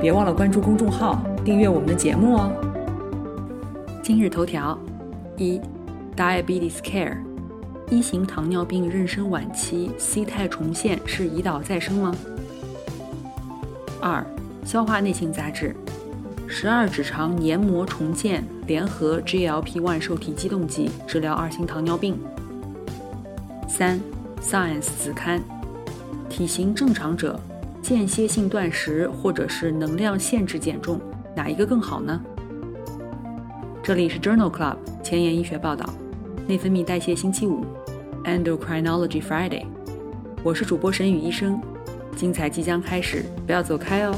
别忘了关注公众号，订阅我们的节目哦。今日头条：一，Diabetes Care，一型糖尿病妊娠晚期 C 肽重现是胰岛再生吗？二，消化内性杂志，十二指肠黏膜重建联合 GLP-1 受体激动剂治疗二型糖尿病。三，Science 子刊，体型正常者。间歇性断食或者是能量限制减重，哪一个更好呢？这里是 Journal Club 前沿医学报道，内分泌代谢星期五，Endocrinology Friday，我是主播沈宇医生，精彩即将开始，不要走开哦。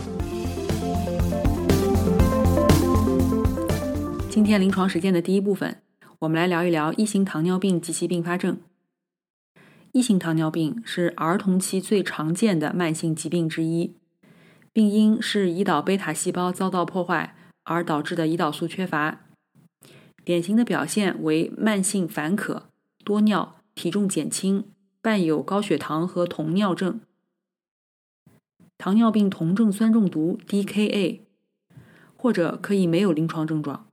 今天临床实践的第一部分，我们来聊一聊一型糖尿病及其并发症。一型糖尿病是儿童期最常见的慢性疾病之一，病因是胰岛贝塔细胞遭到破坏而导致的胰岛素缺乏。典型的表现为慢性烦渴、多尿、体重减轻，伴有高血糖和酮尿症。糖尿病酮症酸中毒 （DKA） 或者可以没有临床症状，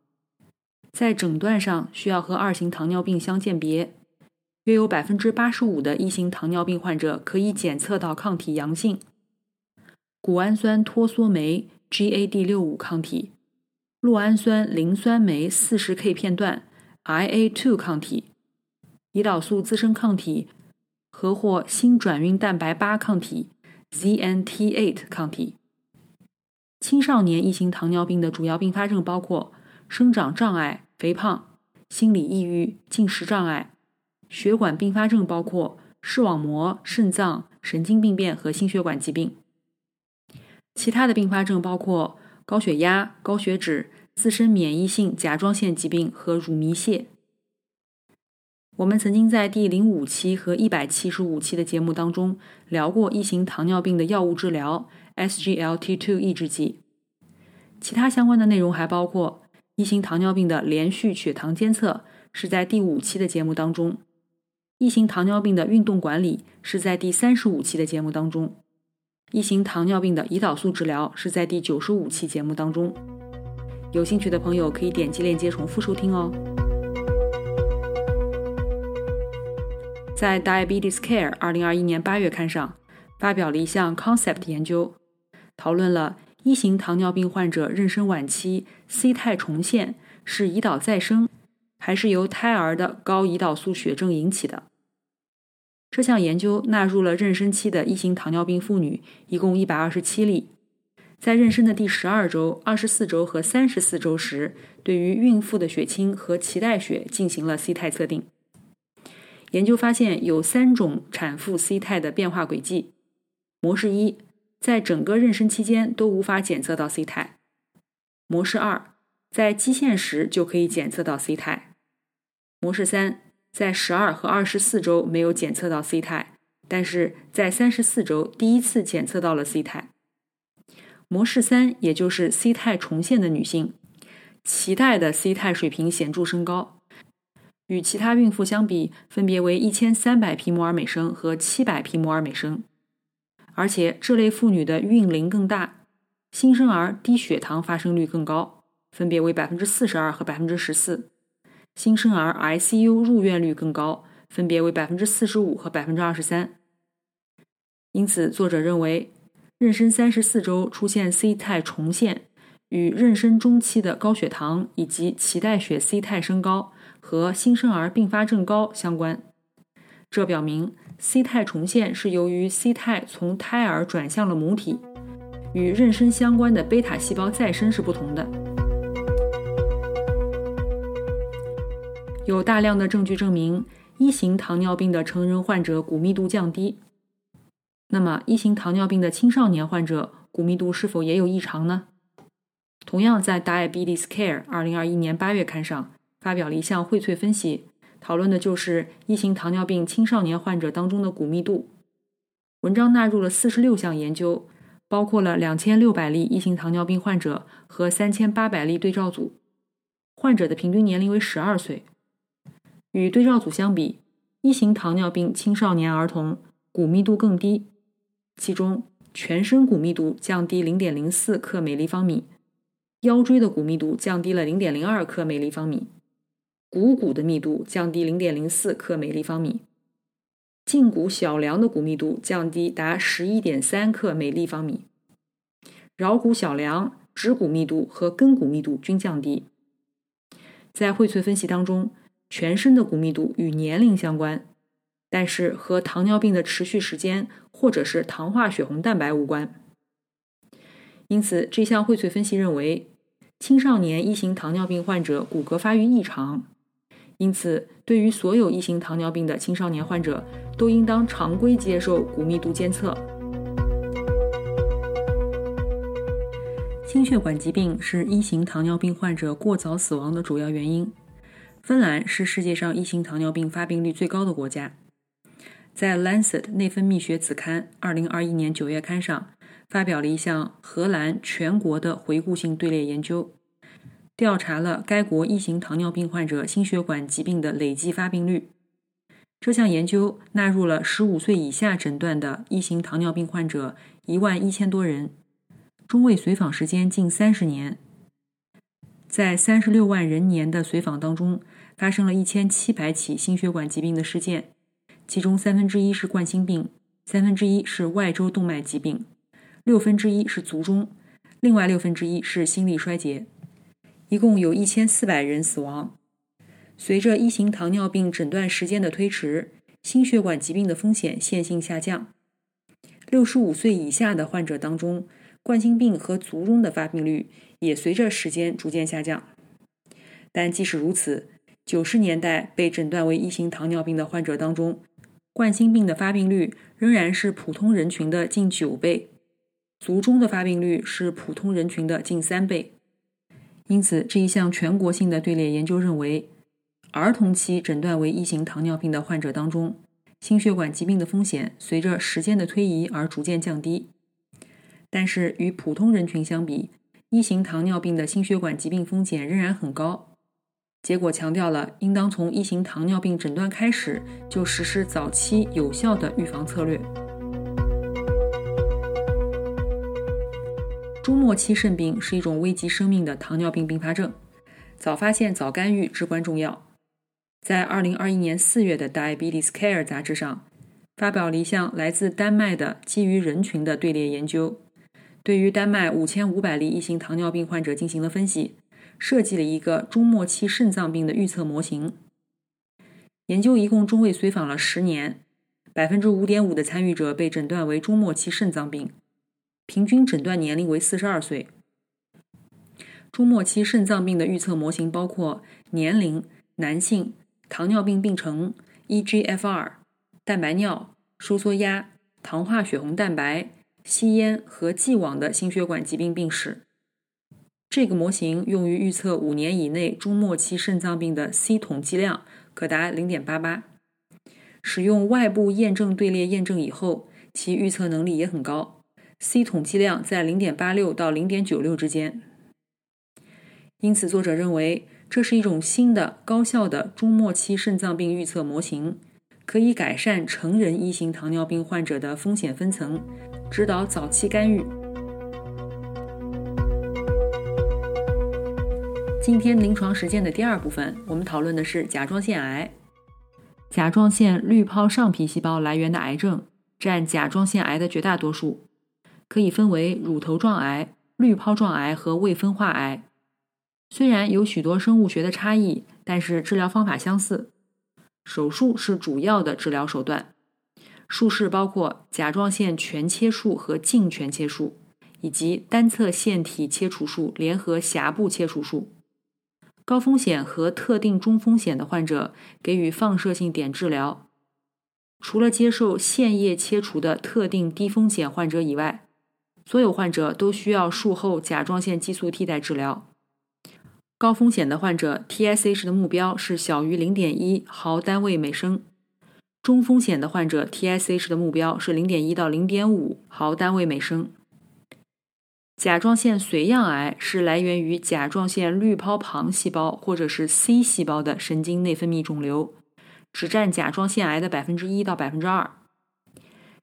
在诊断上需要和二型糖尿病相鉴别。约有百分之八十五的一型糖尿病患者可以检测到抗体阳性，谷氨酸脱羧酶 （GAD 六五）抗体、酪氨酸磷酸酶四十 K 片段 （IA two） 抗体、胰岛素自身抗体和或新转运蛋白八抗体 znth 抗体。青少年一型糖尿病的主要并发症包括生长障碍、肥胖、心理抑郁、进食障碍。血管并发症包括视网膜、肾脏、神经病变和心血管疾病。其他的并发症包括高血压、高血脂、自身免疫性甲状腺疾病和乳糜泻。我们曾经在第零五期和一百七十五期的节目当中聊过一型糖尿病的药物治疗 （SGLT2 抑制剂）。其他相关的内容还包括一型糖尿病的连续血糖监测，是在第五期的节目当中。一型糖尿病的运动管理是在第三十五期的节目当中，一型糖尿病的胰岛素治疗是在第九十五期节目当中。有兴趣的朋友可以点击链接重复收听哦。在《Diabetes Care》二零二一年八月刊上发表了一项 concept 研究，讨论了一型糖尿病患者妊娠晚期 C 肽重现是胰岛再生。还是由胎儿的高胰岛素血症引起的。这项研究纳入了妊娠期的一型糖尿病妇女，一共一百二十七例，在妊娠的第十二周、二十四周和三十四周时，对于孕妇的血清和脐带血进行了 C 肽测定。研究发现有三种产妇 C 肽的变化轨迹。模式一，在整个妊娠期间都无法检测到 C 肽；模式二，在基线时就可以检测到 C 肽。模式三，在十二和二十四周没有检测到 C 肽，但是在三十四周第一次检测到了 C 肽。模式三，也就是 C 肽重现的女性，脐带的 C 肽水平显著升高，与其他孕妇相比，分别为一千三百皮摩尔每升和七百皮摩尔每升。而且这类妇女的孕龄更大，新生儿低血糖发生率更高，分别为百分之四十二和百分之十四。新生儿 ICU 入院率更高，分别为百分之四十五和百分之二十三。因此，作者认为，妊娠三十四周出现 C 肽重现，与妊娠中期的高血糖以及脐带血 C 肽升高和新生儿并发症高相关。这表明 C 肽重现是由于 C 肽从胎儿转向了母体，与妊娠相关的贝塔细胞再生是不同的。有大量的证据证明，一型糖尿病的成人患者骨密度降低。那么，一型糖尿病的青少年患者骨密度是否也有异常呢？同样在《Diabetes Care》二零二一年八月刊上发表了一项荟萃分析，讨论的就是一型糖尿病青少年患者当中的骨密度。文章纳入了四十六项研究，包括了两千六百例一型糖尿病患者和三千八百例对照组，患者的平均年龄为十二岁。与对照组相比，一型糖尿病青少年儿童骨密度更低，其中全身骨密度降低零点零四克每立方米。腰椎的骨密度降低了零点零二克每立方米，股骨的密度降低零点零四克每立方米，胫骨小梁的骨密度降低达十一点三克每立方米，桡骨小梁、指骨密度和根骨密度均降低。在荟萃分析当中，全身的骨密度与年龄相关，但是和糖尿病的持续时间或者是糖化血红蛋白无关。因此，这项荟萃分析认为。青少年一型糖尿病患者骨骼发育异常，因此，对于所有一型糖尿病的青少年患者，都应当常规接受骨密度监测。心血管疾病是一型糖尿病患者过早死亡的主要原因。芬兰是世界上一型糖尿病发病率最高的国家。在《Lancet 内分泌学》子刊二零二一年九月刊上。发表了一项荷兰全国的回顾性队列研究，调查了该国一型糖尿病患者心血管疾病的累计发病率。这项研究纳入了15岁以下诊断的一型糖尿病患者1万一千多人，中位随访时间近30年。在36万人年的随访当中，发生了一千七百起心血管疾病的事件，其中三分之一是冠心病，三分之一是外周动脉疾病。六分之一是卒中，另外六分之一是心力衰竭，一共有一千四百人死亡。随着一型糖尿病诊断时间的推迟，心血管疾病的风险线性下降。六十五岁以下的患者当中，冠心病和卒中的发病率也随着时间逐渐下降。但即使如此，九十年代被诊断为一型糖尿病的患者当中，冠心病的发病率仍然是普通人群的近九倍。卒中的发病率是普通人群的近三倍，因此这一项全国性的队列研究认为，儿童期诊断为一型糖尿病的患者当中，心血管疾病的风险随着时间的推移而逐渐降低。但是与普通人群相比，一型糖尿病的心血管疾病风险仍然很高。结果强调了应当从一型糖尿病诊断开始就实施早期有效的预防策略。终末期肾病是一种危及生命的糖尿病并发症，早发现、早干预至关重要。在2021年4月的《Diabetes Care》杂志上，发表了一项来自丹麦的基于人群的队列研究，对于丹麦5500例一型糖尿病患者进行了分析，设计了一个终末期肾脏病的预测模型。研究一共中位随访了十年，百分之五点五的参与者被诊断为终末期肾脏病。平均诊断年龄为四十二岁。终末期肾脏病的预测模型包括年龄、男性、糖尿病病程、eGFR、蛋白尿、收缩压、糖化血红蛋白、吸烟和既往的心血管疾病病史。这个模型用于预测五年以内终末期肾脏病的 C 统计量可达零点八八。使用外部验证队列验证以后，其预测能力也很高。C 统计量在零点八六到零点九六之间，因此作者认为这是一种新的高效的中末期肾脏病预测模型，可以改善成人一型糖尿病患者的风险分层，指导早期干预。今天临床实践的第二部分，我们讨论的是甲状腺癌。甲状腺滤泡上皮细胞来源的癌症占甲状腺癌的绝大多数。可以分为乳头状癌、滤泡状癌和未分化癌。虽然有许多生物学的差异，但是治疗方法相似。手术是主要的治疗手段，术式包括甲状腺全切术和镜全切术，以及单侧腺体切除术联合狭部切除术。高风险和特定中风险的患者给予放射性碘治疗。除了接受腺叶切除的特定低风险患者以外，所有患者都需要术后甲状腺激素替代治疗。高风险的患者 TSH 的目标是小于0.1毫单位每升，中风险的患者 TSH 的目标是0.1到0.5毫单位每升。甲状腺髓样癌是来源于甲状腺滤泡旁细胞或者是 C 细胞的神经内分泌肿瘤，只占甲状腺癌的百分之一到百分之二，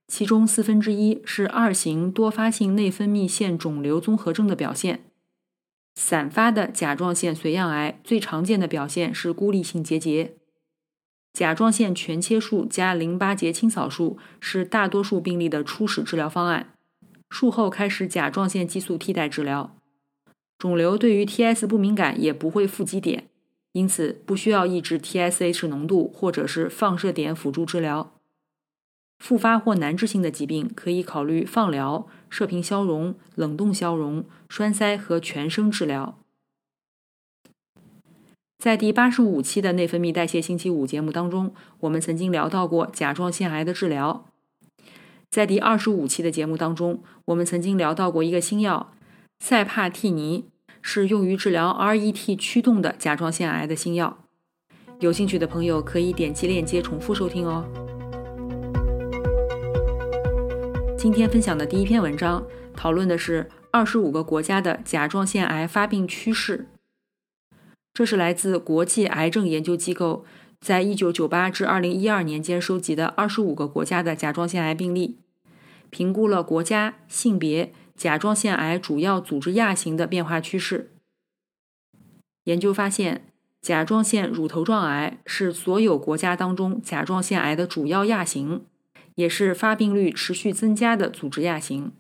其中四分之一是二型多发性内分泌腺肿瘤综合症的表现。散发的甲状腺髓样癌最常见的表现是孤立性结节，甲状腺全切术加淋巴结清扫术是大多数病例的初始治疗方案。术后开始甲状腺激素替代治疗，肿瘤对于 TS 不敏感，也不会腹肌点，因此不需要抑制 TSH 浓度或者是放射碘辅助治疗。复发或难治性的疾病可以考虑放疗、射频消融、冷冻消融、栓塞和全身治疗。在第八十五期的内分泌代谢星期五节目当中，我们曾经聊到过甲状腺癌的治疗。在第二十五期的节目当中，我们曾经聊到过一个新药塞帕替尼，是用于治疗 RET 驱动的甲状腺癌的新药。有兴趣的朋友可以点击链接重复收听哦。今天分享的第一篇文章讨论的是二十五个国家的甲状腺癌发病趋势。这是来自国际癌症研究机构在一九九八至二零一二年间收集的二十五个国家的甲状腺癌病例。评估了国家、性别、甲状腺癌主要组织亚型的变化趋势。研究发现，甲状腺乳头状癌是所有国家当中甲状腺癌的主要亚型，也是发病率持续增加的组织亚型。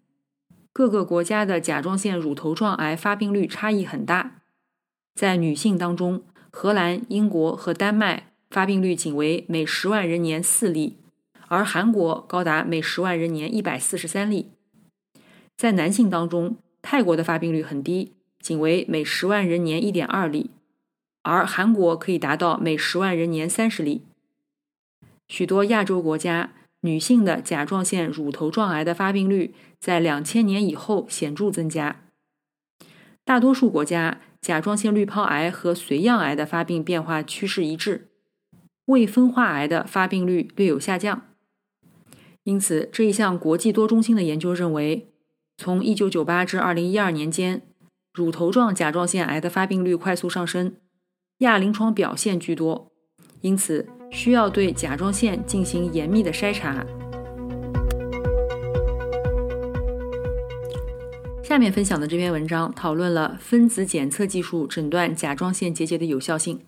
各个国家的甲状腺乳头状癌发病率差异很大。在女性当中，荷兰、英国和丹麦发病率仅为每十万人年四例。而韩国高达每十万人年一百四十三例，在男性当中，泰国的发病率很低，仅为每十万人年一点二例，而韩国可以达到每十万人年三十例。许多亚洲国家女性的甲状腺乳头状癌的发病率在两千年以后显著增加，大多数国家甲状腺滤泡癌和髓样癌的发病变化趋势一致，未分化癌的发病率略有下降。因此，这一项国际多中心的研究认为，从1998至2012年间，乳头状甲状腺癌的发病率快速上升，亚临床表现居多，因此需要对甲状腺进行严密的筛查。下面分享的这篇文章讨论了分子检测技术诊断甲状腺结节的有效性。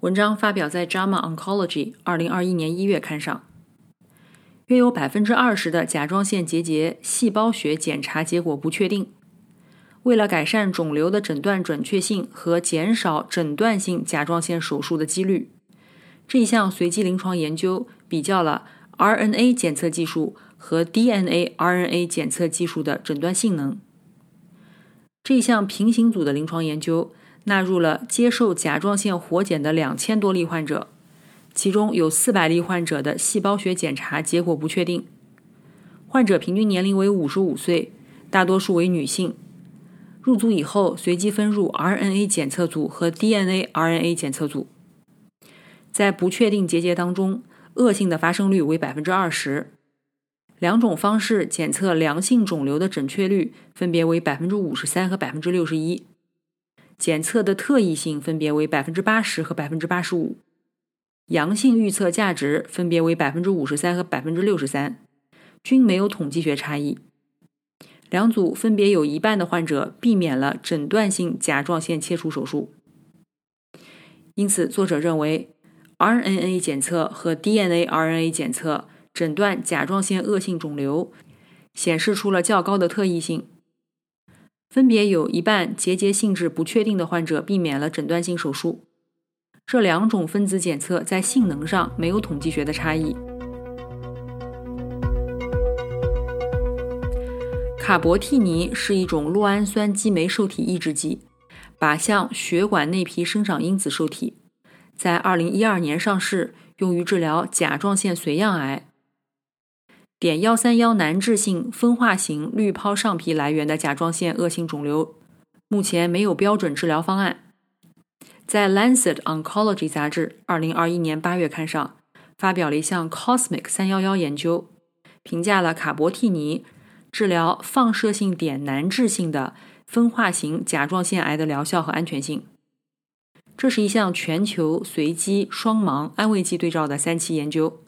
文章发表在《JAMA Oncology》2021年1月刊上。约有百分之二十的甲状腺结节细胞学检查结果不确定。为了改善肿瘤的诊断准确性和减少诊断性甲状腺手术的几率，这一项随机临床研究比较了 RNA 检测技术和 DNA RNA 检测技术的诊断性能。这一项平行组的临床研究纳入了接受甲状腺活检的两千多例患者。其中有四百例患者的细胞学检查结果不确定，患者平均年龄为五十五岁，大多数为女性。入组以后，随机分入 RNA 检测组和 DNA RNA 检测组。在不确定结节当中，恶性的发生率为百分之二十。两种方式检测良性肿瘤的准确率分别为百分之五十三和百分之六十一，检测的特异性分别为百分之八十和百分之八十五。阳性预测价值分别为百分之五十三和百分之六十三，均没有统计学差异。两组分别有一半的患者避免了诊断性甲状腺切除手术。因此，作者认为，RNA 检测和 DNA RNA 检测诊断甲状腺恶性肿瘤显示出了较高的特异性。分别有一半结节性质不确定的患者避免了诊断性手术。这两种分子检测在性能上没有统计学的差异。卡博替尼是一种酪氨酸激酶受体抑制剂，靶向血管内皮生长因子受体，在2012年上市，用于治疗甲状腺髓样癌。碘幺三幺难治性分化型滤泡上皮来源的甲状腺恶性肿瘤，目前没有标准治疗方案。在《Lancet Oncology》杂志二零二一年八月刊上，发表了一项 COSMIC 三幺幺研究，评价了卡博替尼治疗放射性碘难治性的分化型甲状腺癌的疗效和安全性。这是一项全球随机双盲安慰剂对照的三期研究。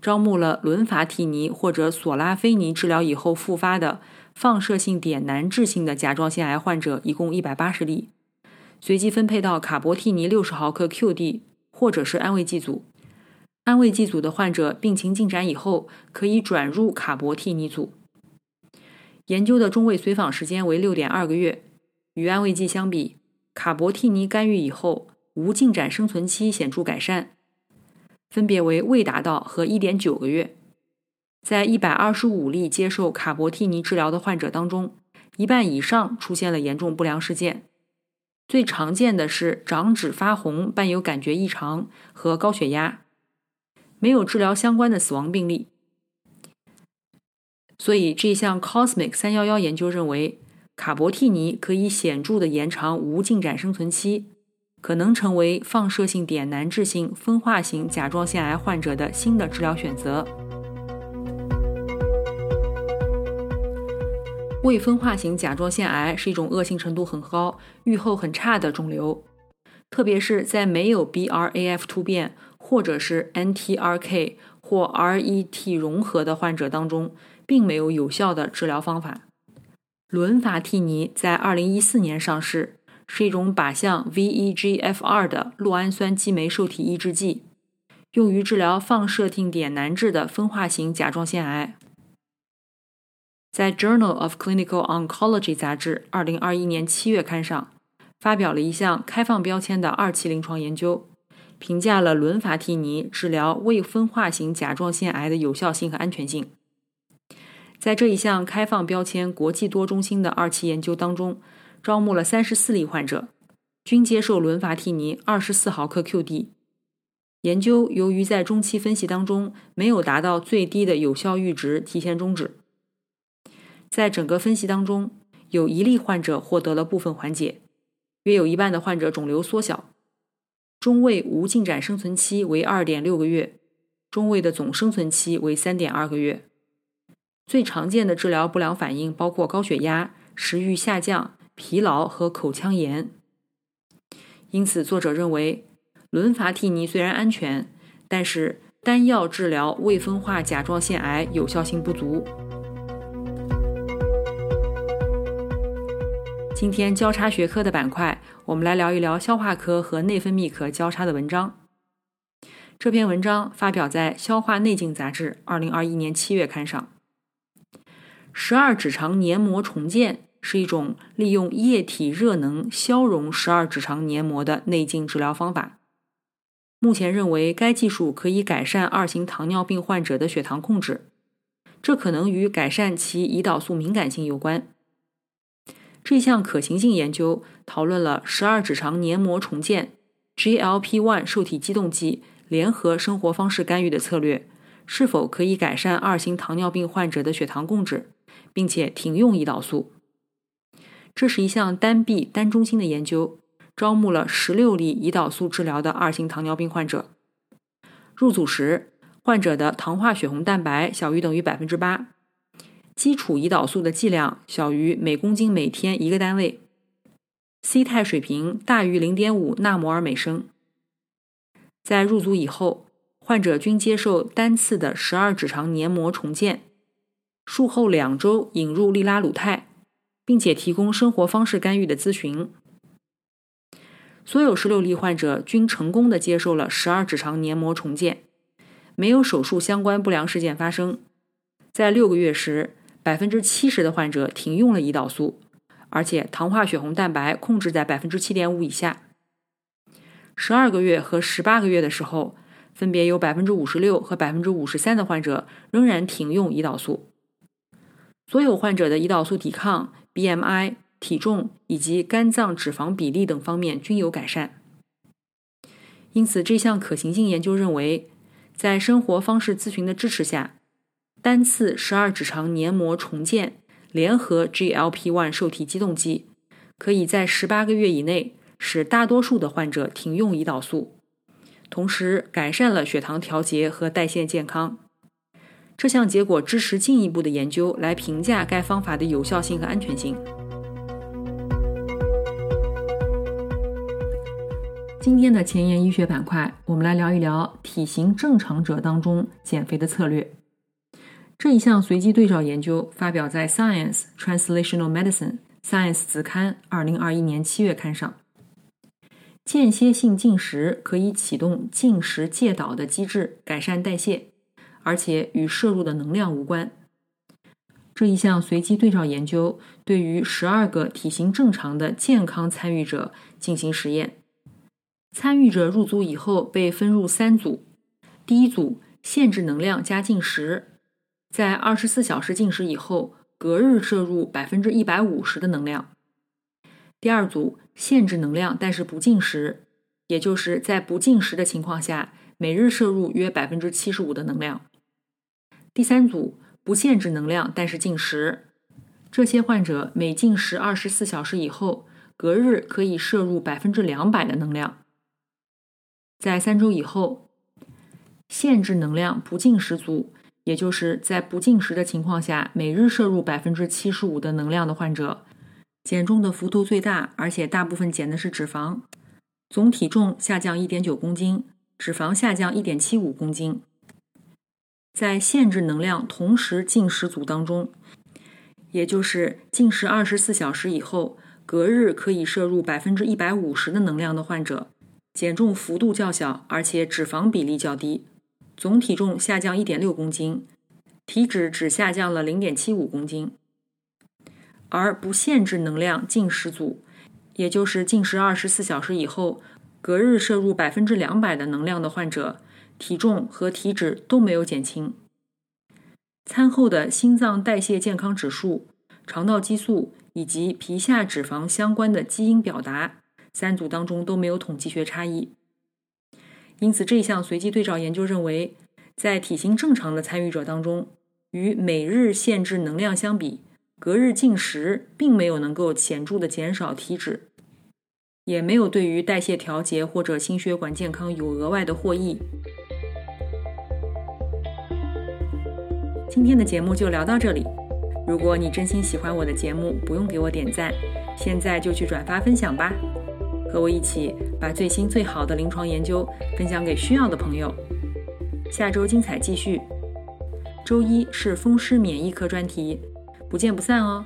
招募了伦伐替尼或者索拉菲尼治疗以后复发的放射性碘难治性的甲状腺癌患者，一共一百八十例，随机分配到卡博替尼六十毫克 QD 或者是安慰剂组。安慰剂组的患者病情进展以后，可以转入卡博替尼组。研究的中位随访时间为六点二个月，与安慰剂相比，卡博替尼干预以后无进展生存期显著改善。分别为未达到和一点九个月，在一百二十五例接受卡博替尼治疗的患者当中，一半以上出现了严重不良事件，最常见的是掌指发红伴有感觉异常和高血压，没有治疗相关的死亡病例。所以这项 COSMIC 三幺幺研究认为，卡博替尼可以显著的延长无进展生存期。可能成为放射性碘难治性分化型甲状腺癌患者的新的治疗选择。未分化型甲状腺癌是一种恶性程度很高、预后很差的肿瘤，特别是在没有 BRAF 突变或者是 NTRK 或 RET 融合的患者当中，并没有有效的治疗方法。伦伐替尼在2014年上市。是一种靶向 VEGFR 的酪氨酸激酶受体抑制剂，用于治疗放射性碘难治的分化型甲状腺癌。在《Journal of Clinical Oncology》杂志2021年7月刊上，发表了一项开放标签的二期临床研究，评价了伦伐替尼治疗未分化型甲状腺癌的有效性和安全性。在这一项开放标签国际多中心的二期研究当中。招募了三十四例患者，均接受伦伐替尼二十四毫克 QD。研究由于在中期分析当中没有达到最低的有效阈值，提前终止。在整个分析当中，有一例患者获得了部分缓解，约有一半的患者肿瘤缩小，中位无进展生存期为二点六个月，中位的总生存期为三点二个月。最常见的治疗不良反应包括高血压、食欲下降。疲劳和口腔炎，因此作者认为，伦伐替尼虽然安全，但是单药治疗未分化甲状腺癌有效性不足。今天交叉学科的板块，我们来聊一聊消化科和内分泌科交叉的文章。这篇文章发表在《消化内镜》杂志二零二一年七月刊上。十二指肠黏膜重建。是一种利用液体热能消融十二指肠黏膜的内镜治疗方法。目前认为该技术可以改善二型糖尿病患者的血糖控制，这可能与改善其胰岛素敏感性有关。这项可行性研究讨论了十二指肠黏膜重建、GLP-1 受体激动剂联合生活方式干预的策略是否可以改善二型糖尿病患者的血糖控制，并且停用胰岛素。这是一项单臂单中心的研究，招募了十六例胰岛素治疗的二型糖尿病患者。入组时，患者的糖化血红蛋白小于等于百分之八，基础胰岛素的剂量小于每公斤每天一个单位，C 肽水平大于零点五纳摩尔每升。在入组以后，患者均接受单次的十二指肠黏膜重建，术后两周引入利拉鲁肽。并且提供生活方式干预的咨询。所有十六例患者均成功的接受了十二指肠黏膜重建，没有手术相关不良事件发生。在六个月时，百分之七十的患者停用了胰岛素，而且糖化血红蛋白控制在百分之七点五以下。十二个月和十八个月的时候，分别有百分之五十六和百分之五十三的患者仍然停用胰岛素。所有患者的胰岛素抵抗。BMI、体重以及肝脏脂肪比例等方面均有改善，因此这项可行性研究认为，在生活方式咨询的支持下，单次十二指肠黏膜重建联合 GLP-1 受体激动剂，可以在十八个月以内使大多数的患者停用胰岛素，同时改善了血糖调节和代谢健康。这项结果支持进一步的研究来评价该方法的有效性和安全性。今天的前沿医学板块，我们来聊一聊体型正常者当中减肥的策略。这一项随机对照研究发表在《Science Translational Medicine》Science 子刊二零二一年七月刊上。间歇性进食可以启动进食戒导的机制，改善代谢。而且与摄入的能量无关。这一项随机对照研究对于十二个体型正常的健康参与者进行实验。参与者入组以后被分入三组：第一组限制能量加进食，在二十四小时进食以后，隔日摄入百分之一百五十的能量；第二组限制能量但是不进食，也就是在不进食的情况下，每日摄入约百分之七十五的能量。第三组不限制能量，但是进食。这些患者每进食二十四小时以后，隔日可以摄入百分之两百的能量。在三周以后，限制能量不进食组，也就是在不进食的情况下，每日摄入百分之七十五的能量的患者，减重的幅度最大，而且大部分减的是脂肪，总体重下降一点九公斤，脂肪下降一点七五公斤。在限制能量同时进食组当中，也就是进食二十四小时以后，隔日可以摄入百分之一百五十的能量的患者，减重幅度较小，而且脂肪比例较低，总体重下降一点六公斤，体脂只下降了零点七五公斤。而不限制能量进食组，也就是进食二十四小时以后，隔日摄入百分之两百的能量的患者。体重和体脂都没有减轻，餐后的心脏代谢健康指数、肠道激素以及皮下脂肪相关的基因表达，三组当中都没有统计学差异。因此，这项随机对照研究认为，在体型正常的参与者当中，与每日限制能量相比，隔日进食并没有能够显著的减少体脂，也没有对于代谢调节或者心血管健康有额外的获益。今天的节目就聊到这里。如果你真心喜欢我的节目，不用给我点赞，现在就去转发分享吧，和我一起把最新最好的临床研究分享给需要的朋友。下周精彩继续，周一是风湿免疫科专题，不见不散哦。